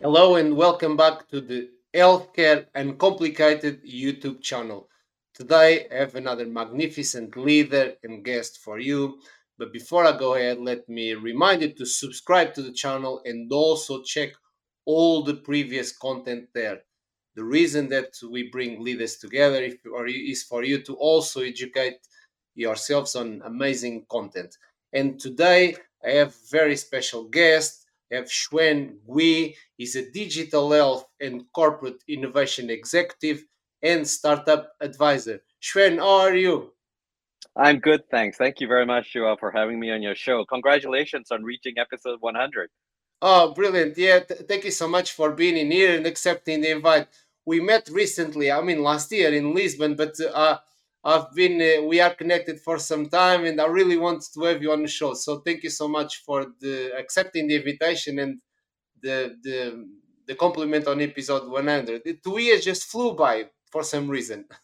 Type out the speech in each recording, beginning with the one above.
Hello and welcome back to the Healthcare Uncomplicated YouTube channel. Today I have another magnificent leader and guest for you. But before I go ahead, let me remind you to subscribe to the channel and also check all the previous content there. The reason that we bring leaders together is for you to also educate yourselves on amazing content. And today I have very special guest. I have Shwen Gwee. He's a digital health and corporate innovation executive and startup advisor. Shwen, how are you? I'm good, thanks. Thank you very much, Joao, for having me on your show. Congratulations on reaching episode 100. Oh, brilliant. Yeah, th- thank you so much for being in here and accepting the invite. We met recently, I mean, last year in Lisbon, but uh, I've been, uh, we are connected for some time and I really want to have you on the show. So thank you so much for the accepting the invitation and the, the, the compliment on episode 100. The two years just flew by for some reason.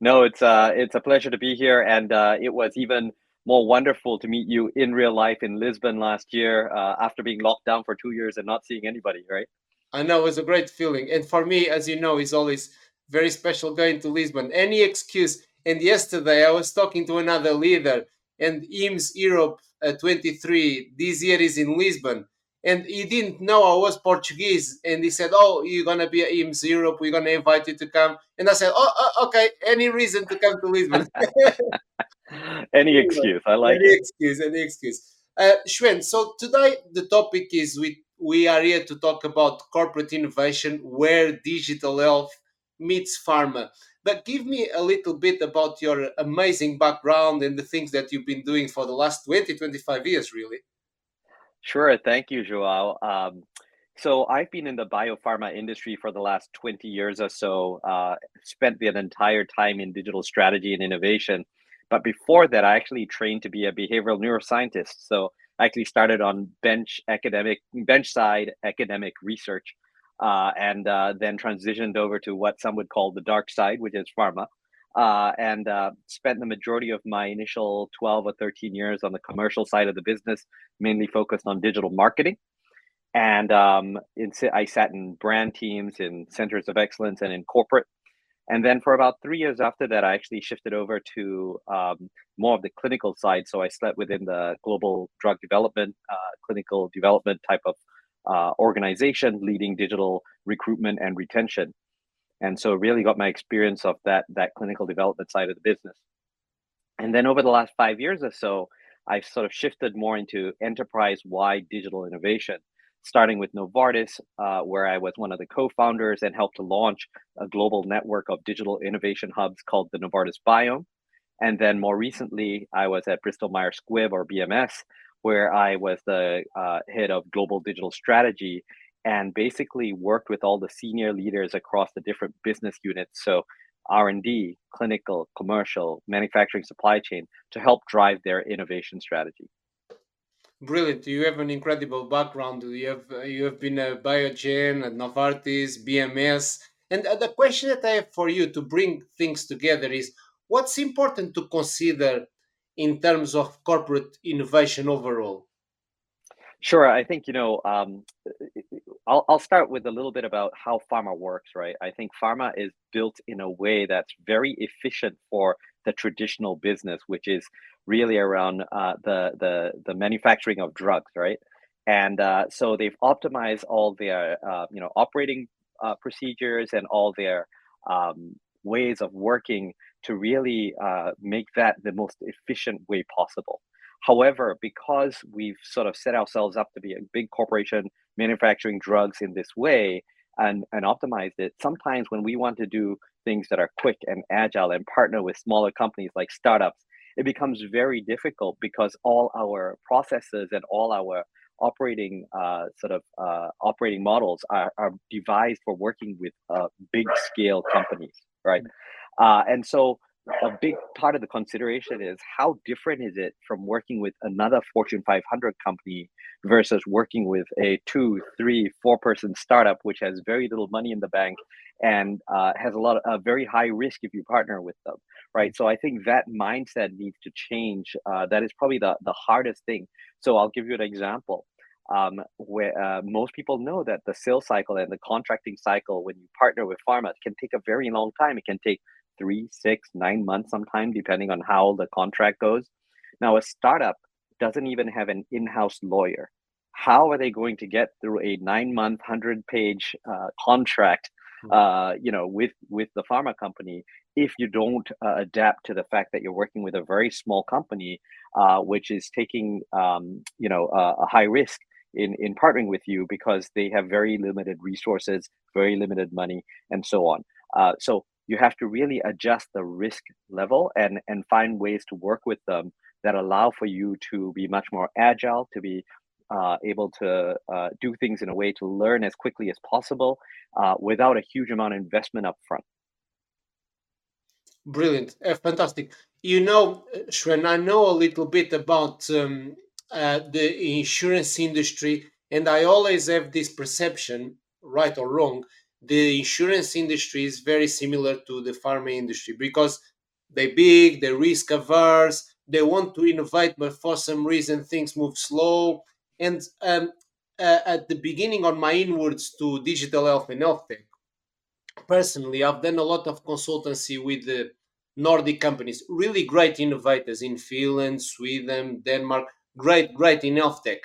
No, it's uh, it's a pleasure to be here, and uh, it was even more wonderful to meet you in real life in Lisbon last year uh, after being locked down for two years and not seeing anybody, right? I know it was a great feeling, and for me, as you know, it's always very special going to Lisbon. Any excuse. And yesterday, I was talking to another leader, and HIMSS Europe uh, 23 this year is in Lisbon and he didn't know I was Portuguese. And he said, "Oh, you're gonna be at HIMSS Europe. We're gonna invite you to come." And I said, "Oh, uh, okay. Any reason to come to Lisbon?" any excuse. I like any it. excuse. Any excuse. Uh, Shwen, so today the topic is we we are here to talk about corporate innovation, where digital health meets pharma. But give me a little bit about your amazing background and the things that you've been doing for the last 20, 25 years, really. Sure. Thank you, Joao. Um, so I've been in the biopharma industry for the last 20 years or so, uh, spent the entire time in digital strategy and innovation. But before that, I actually trained to be a behavioral neuroscientist. So I actually started on bench academic, bench side academic research, uh, and uh, then transitioned over to what some would call the dark side, which is pharma uh, and uh, spent the majority of my initial 12 or 13 years on the commercial side of the business, mainly focused on digital marketing. And um, in, I sat in brand teams, in centers of excellence, and in corporate. And then for about three years after that, I actually shifted over to um, more of the clinical side. So I slept within the global drug development, uh, clinical development type of uh, organization, leading digital recruitment and retention. And so really got my experience of that that clinical development side of the business. And then over the last five years or so i've sort of shifted more into enterprise wide digital innovation starting with novartis uh, where i was one of the co-founders and helped to launch a global network of digital innovation hubs called the novartis biome. And then more recently i was at bristol myers squibb or bms where i was the uh, head of global digital strategy and basically worked with all the senior leaders across the different business units. So r&d clinical commercial manufacturing supply chain to help drive their innovation strategy. Brilliant. You have an incredible background. You have you have been at biogen at novartis bms and the question that i have for you to bring things together is what's important to consider in terms of corporate innovation overall Sure. I think, you know, um, I'll, I'll start with a little bit about how pharma works, right? I think pharma is built in a way that's very efficient for the traditional business, which is really around uh, the, the, the manufacturing of drugs, right? And uh, so they've optimized all their, uh, you know, operating uh, procedures and all their um, ways of working to really uh, make that the most efficient way possible. However, because we've sort of set ourselves up to be a big corporation manufacturing drugs in this way and, and optimized it, sometimes when we want to do things that are quick and agile and partner with smaller companies like startups, it becomes very difficult because all our processes and all our operating uh, sort of uh, operating models are, are devised for working with uh, big scale companies, right? Uh, and so a big part of the consideration is how different is it from working with another Fortune 500 company versus working with a two, three, four person startup, which has very little money in the bank and uh, has a lot of a very high risk if you partner with them, right? So I think that mindset needs to change. Uh, that is probably the the hardest thing. So I'll give you an example. Um, where uh, most people know that the sales cycle and the contracting cycle when you partner with pharma can take a very long time. It can take three, six, nine months sometime, depending on how the contract goes. Now, a startup doesn't even have an in-house lawyer. How are they going to get through a nine-month, hundred-page uh, contract, hmm. uh, you know, with with the pharma company if you don't uh, adapt to the fact that you're working with a very small company, uh, which is taking, um, you know, a high risk in in partnering with you because they have very limited resources, very limited money, and so on. Uh, so you have to really adjust the risk level and and find ways to work with them that allow for you to be much more agile to be uh, able to uh, do things in a way to learn as quickly as possible uh, without a huge amount of investment up front brilliant. Uh, fantastic. You know Shwen, i know a little bit about um, uh, the insurance industry and i always have this perception right or wrong the insurance industry is very similar to the pharma industry because they're big, they're risk averse, they want to innovate, but for some reason things move slow. And um, uh, at the beginning, on my inwards to digital health and health tech, personally, I've done a lot of consultancy with the Nordic companies, really great innovators in Finland, Sweden, Denmark, great, great in health tech.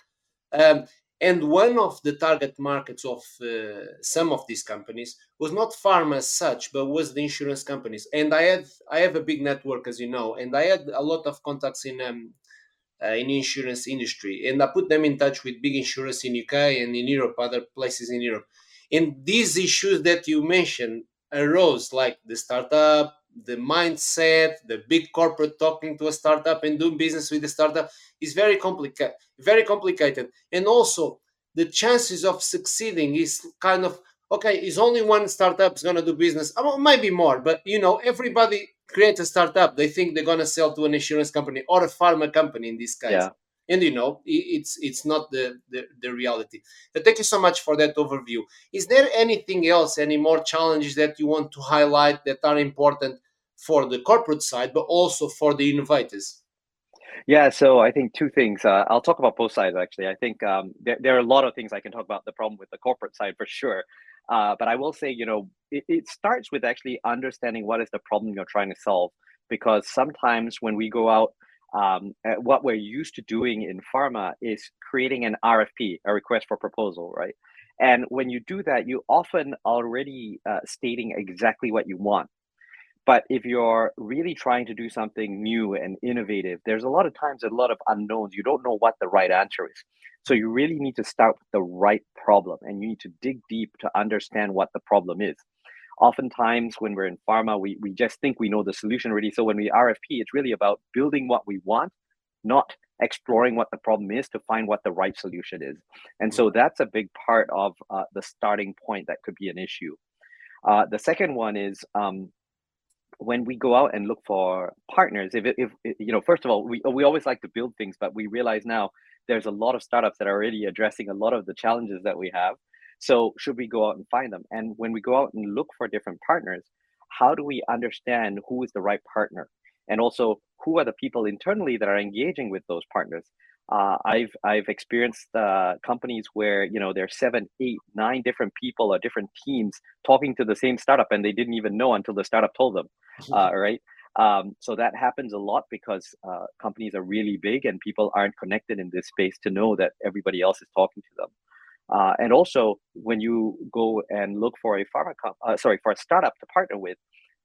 Um, and one of the target markets of uh, some of these companies was not pharma as such, but was the insurance companies. And I had I have a big network, as you know, and I had a lot of contacts in um, uh, in insurance industry, and I put them in touch with big insurance in UK and in Europe, other places in Europe. And these issues that you mentioned arose, like the startup, the mindset, the big corporate talking to a startup and doing business with the startup is very complicated, very complicated. And also the chances of succeeding is kind of okay, is only one startup is gonna do business. Oh, well, maybe more, but you know, everybody creates a startup. They think they're gonna sell to an insurance company or a pharma company in this case. Yeah. And you know, it's it's not the, the, the reality. But thank you so much for that overview. Is there anything else, any more challenges that you want to highlight that are important for the corporate side, but also for the innovators? Yeah, so I think two things. Uh, I'll talk about both sides actually. I think um, there, there, are a lot of things I can talk about the problem with the corporate side for sure. Uh, but I will say, you know, it, it starts with actually understanding what is the problem you're trying to solve. Because sometimes when we go out, um, what we're used to doing in pharma is creating an RFP, a request for proposal, right? And when you do that, you often already uh, stating exactly what you want. But if you're really trying to do something new and innovative, there's a lot of times a lot of unknowns. You don't know what the right answer is. So you really need to start with the right problem and you need to dig deep to understand what the problem is. Oftentimes, when we're in pharma, we, we just think we know the solution already. So when we RFP, it's really about building what we want, not exploring what the problem is to find what the right solution is. And so that's a big part of uh, the starting point that could be an issue. Uh, the second one is um, when we go out and look for partners, if, if, you know, first of all, we, we always like to build things, but we realize now there's a lot of startups that are already addressing a lot of the challenges that we have. So should we go out and find them? And when we go out and look for different partners, how do we understand who is the right partner? And also, who are the people internally that are engaging with those partners? Uh, I've I've experienced uh, companies where you know there's seven, eight, nine different people or different teams talking to the same startup, and they didn't even know until the startup told them, uh, right? Um, so that happens a lot because uh, companies are really big and people aren't connected in this space to know that everybody else is talking to them. Uh, and also, when you go and look for a pharma, comp- uh, sorry, for a startup to partner with,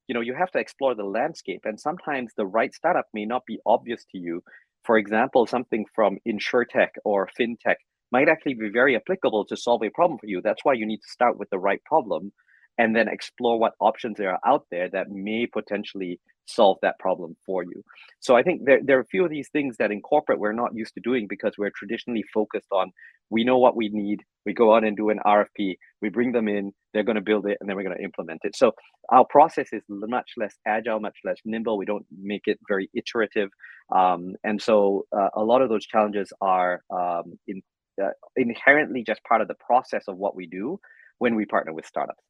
you know you have to explore the landscape, and sometimes the right startup may not be obvious to you for example, something from insurtech or fintech might actually be very applicable to solve a problem for you. That's why you need to start with the right problem and then explore what options there are out there that may potentially solve that problem for you. So I think there, there are a few of these things that in corporate we're not used to doing because we're traditionally focused on we know what we need, we go out and do an RFP, we bring them in, they're going to build it, and then we're going to implement it. So our process is much less agile, much less nimble. We don't make it very iterative, um, and so uh, a lot of those challenges are um, in, uh, inherently just part of the process of what we do when we partner with startups.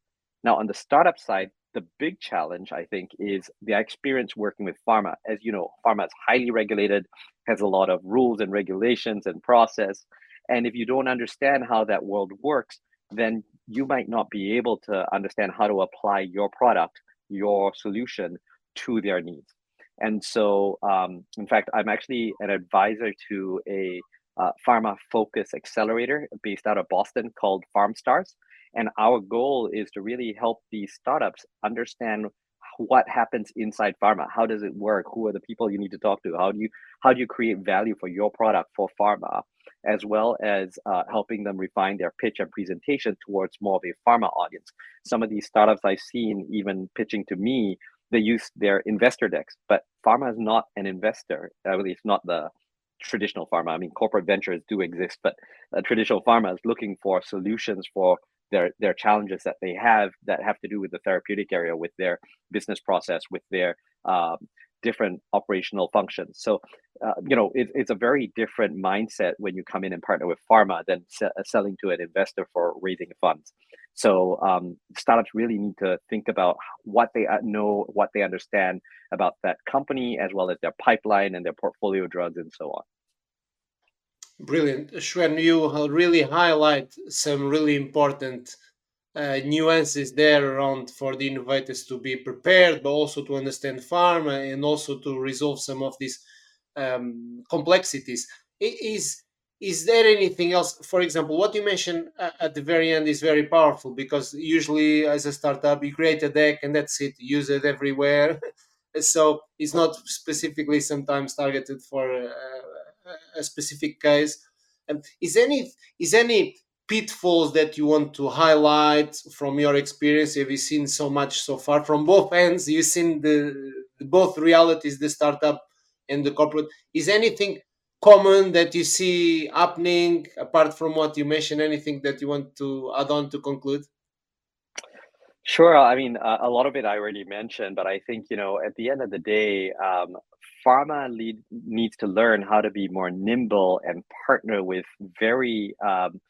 Now, on the startup side, the big challenge, I think, is the experience working with pharma. As you know, pharma is highly regulated, has a lot of rules and regulations and process. And if you don't understand how that world works, then you might not be able to understand how to apply your product, your solution to their needs. And so, um, in fact, I'm actually an advisor to a uh, pharma focus accelerator based out of Boston called PharmStars. And our goal is to really help these startups understand what happens inside pharma. How does it work? Who are the people you need to talk to? How do you how do you create value for your product for pharma, as well as uh, helping them refine their pitch and presentation towards more of a pharma audience. Some of these startups I've seen even pitching to me, they use their investor decks, but pharma is not an investor. At least not the traditional pharma. I mean, corporate ventures do exist, but traditional pharma is looking for solutions for their their challenges that they have that have to do with the therapeutic area, with their business process, with their um, different operational functions. So, uh, you know, it, it's a very different mindset when you come in and partner with pharma than se- selling to an investor for raising funds. So, um, startups really need to think about what they uh, know, what they understand about that company, as well as their pipeline and their portfolio drugs and so on. Brilliant. Shwen, you really highlight some really important uh, nuances there around for the innovators to be prepared, but also to understand pharma and also to resolve some of these um, complexities. Is is there anything else? For example, what you mentioned at the very end is very powerful because usually, as a startup, you create a deck and that's it, use it everywhere. so it's not specifically sometimes targeted for uh, a specific case. Um, is any is any pitfalls that you want to highlight from your experience? Have you seen so much so far from both ends? You've seen the, the both realities, the startup and the corporate. Is anything common that you see happening apart from what you mentioned? Anything that you want to add on to conclude? Sure. I mean, uh, a lot of it I already mentioned, but I think, you know, at the end of the day, um, pharma lead, needs to learn how to be more nimble and partner with very um,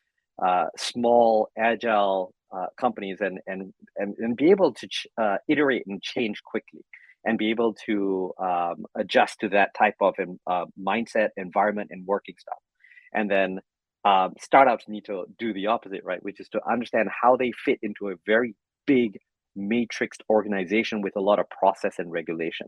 uh, small, agile uh, companies and, and, and, and be able to ch- uh, iterate and change quickly and be able to um, adjust to that type of uh, mindset, environment, and working style. And then um, startups need to do the opposite, right? Which is to understand how they fit into a very big matrixed organization with a lot of process and regulation.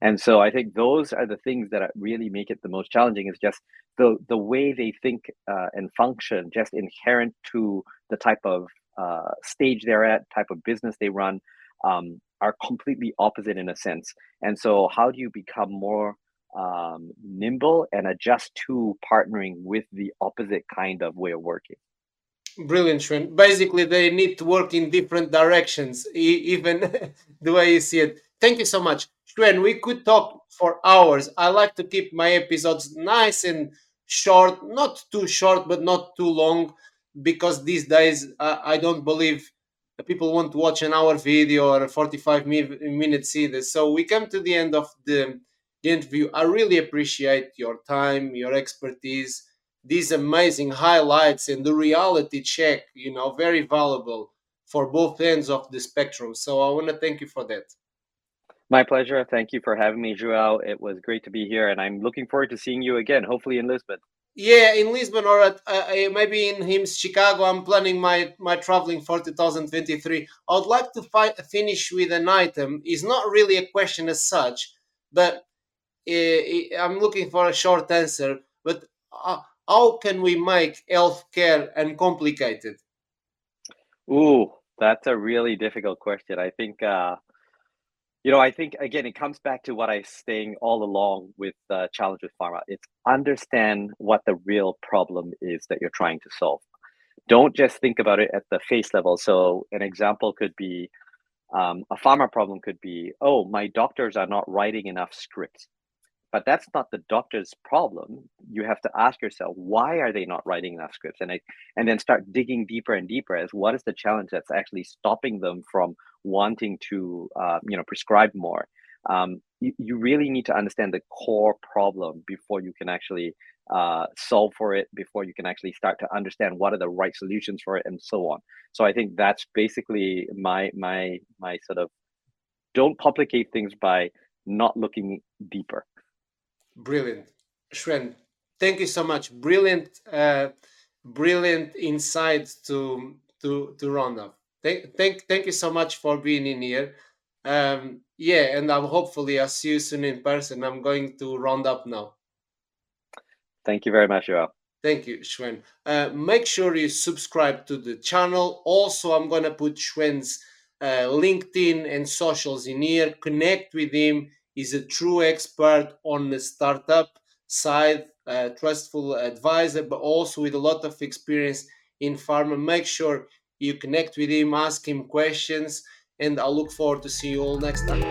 And so I think those are the things that really make it the most challenging is just the the way they think uh, and function, just inherent to the type of uh, stage they're at, type of business they run, um, are completely opposite in a sense. And so how do you become more um, nimble and adjust to partnering with the opposite kind of way of working? Brilliant, Shwen. Basically, they need to work in different directions, even the way you see it. Thank you so much. Shwen, we could talk for hours. I like to keep my episodes nice and short, not too short, but not too long, because these days uh, I don't believe people want to watch an hour video or a 45 minutes either. So we come to the end of the, the interview. I really appreciate your time, your expertise these amazing highlights and the reality check, you know, very valuable for both ends of the spectrum. So I want to thank you for that. My pleasure. Thank you for having me, Joao. It was great to be here, and I'm looking forward to seeing you again, hopefully in Lisbon. Yeah, in Lisbon or at, uh, uh maybe in HIMSS, Chicago. I'm planning my my traveling for 2023. I would like to fi- finish with an item. It's not really a question as such, but uh, I'm looking for a short answer. But uh, how can we make healthcare uncomplicated? Ooh, that's a really difficult question. I think, uh, you know, I think again, it comes back to what I was saying all along with uh, challenge with pharma. It's understand what the real problem is that you're trying to solve. don't just think about it at the face level. So an example could be um, a pharma problem could be, oh, my doctors are not writing enough scripts. But that's not the doctor's problem. You have to ask yourself, why are they not writing enough scripts? And I, and then start digging deeper and deeper as what is the challenge that's actually stopping them from wanting to, uh, you know, prescribe more. Um, you, you really need to understand the core problem before you can actually uh, solve for it before you can actually start to understand what are the right solutions for it and so on so i think that's basically my my my sort of don't complicate things by not looking deeper brilliant Shwen, thank you so much brilliant uh, brilliant insights to to to round up thank thank thank you so much for being in here um yeah and i'm hopefully i'll see you soon in person i'm going to round up now Thank you very much, Joel. Thank you, Shwen. Uh, make sure you subscribe to the channel. Also, I'm to put Shwen's uh, LinkedIn and socials in here. Connect with him. He's a true expert on the startup side, uh, trustful advisor, but also with a lot of experience in pharma. Make sure you connect with him, ask him questions, and I look forward to see you all next time.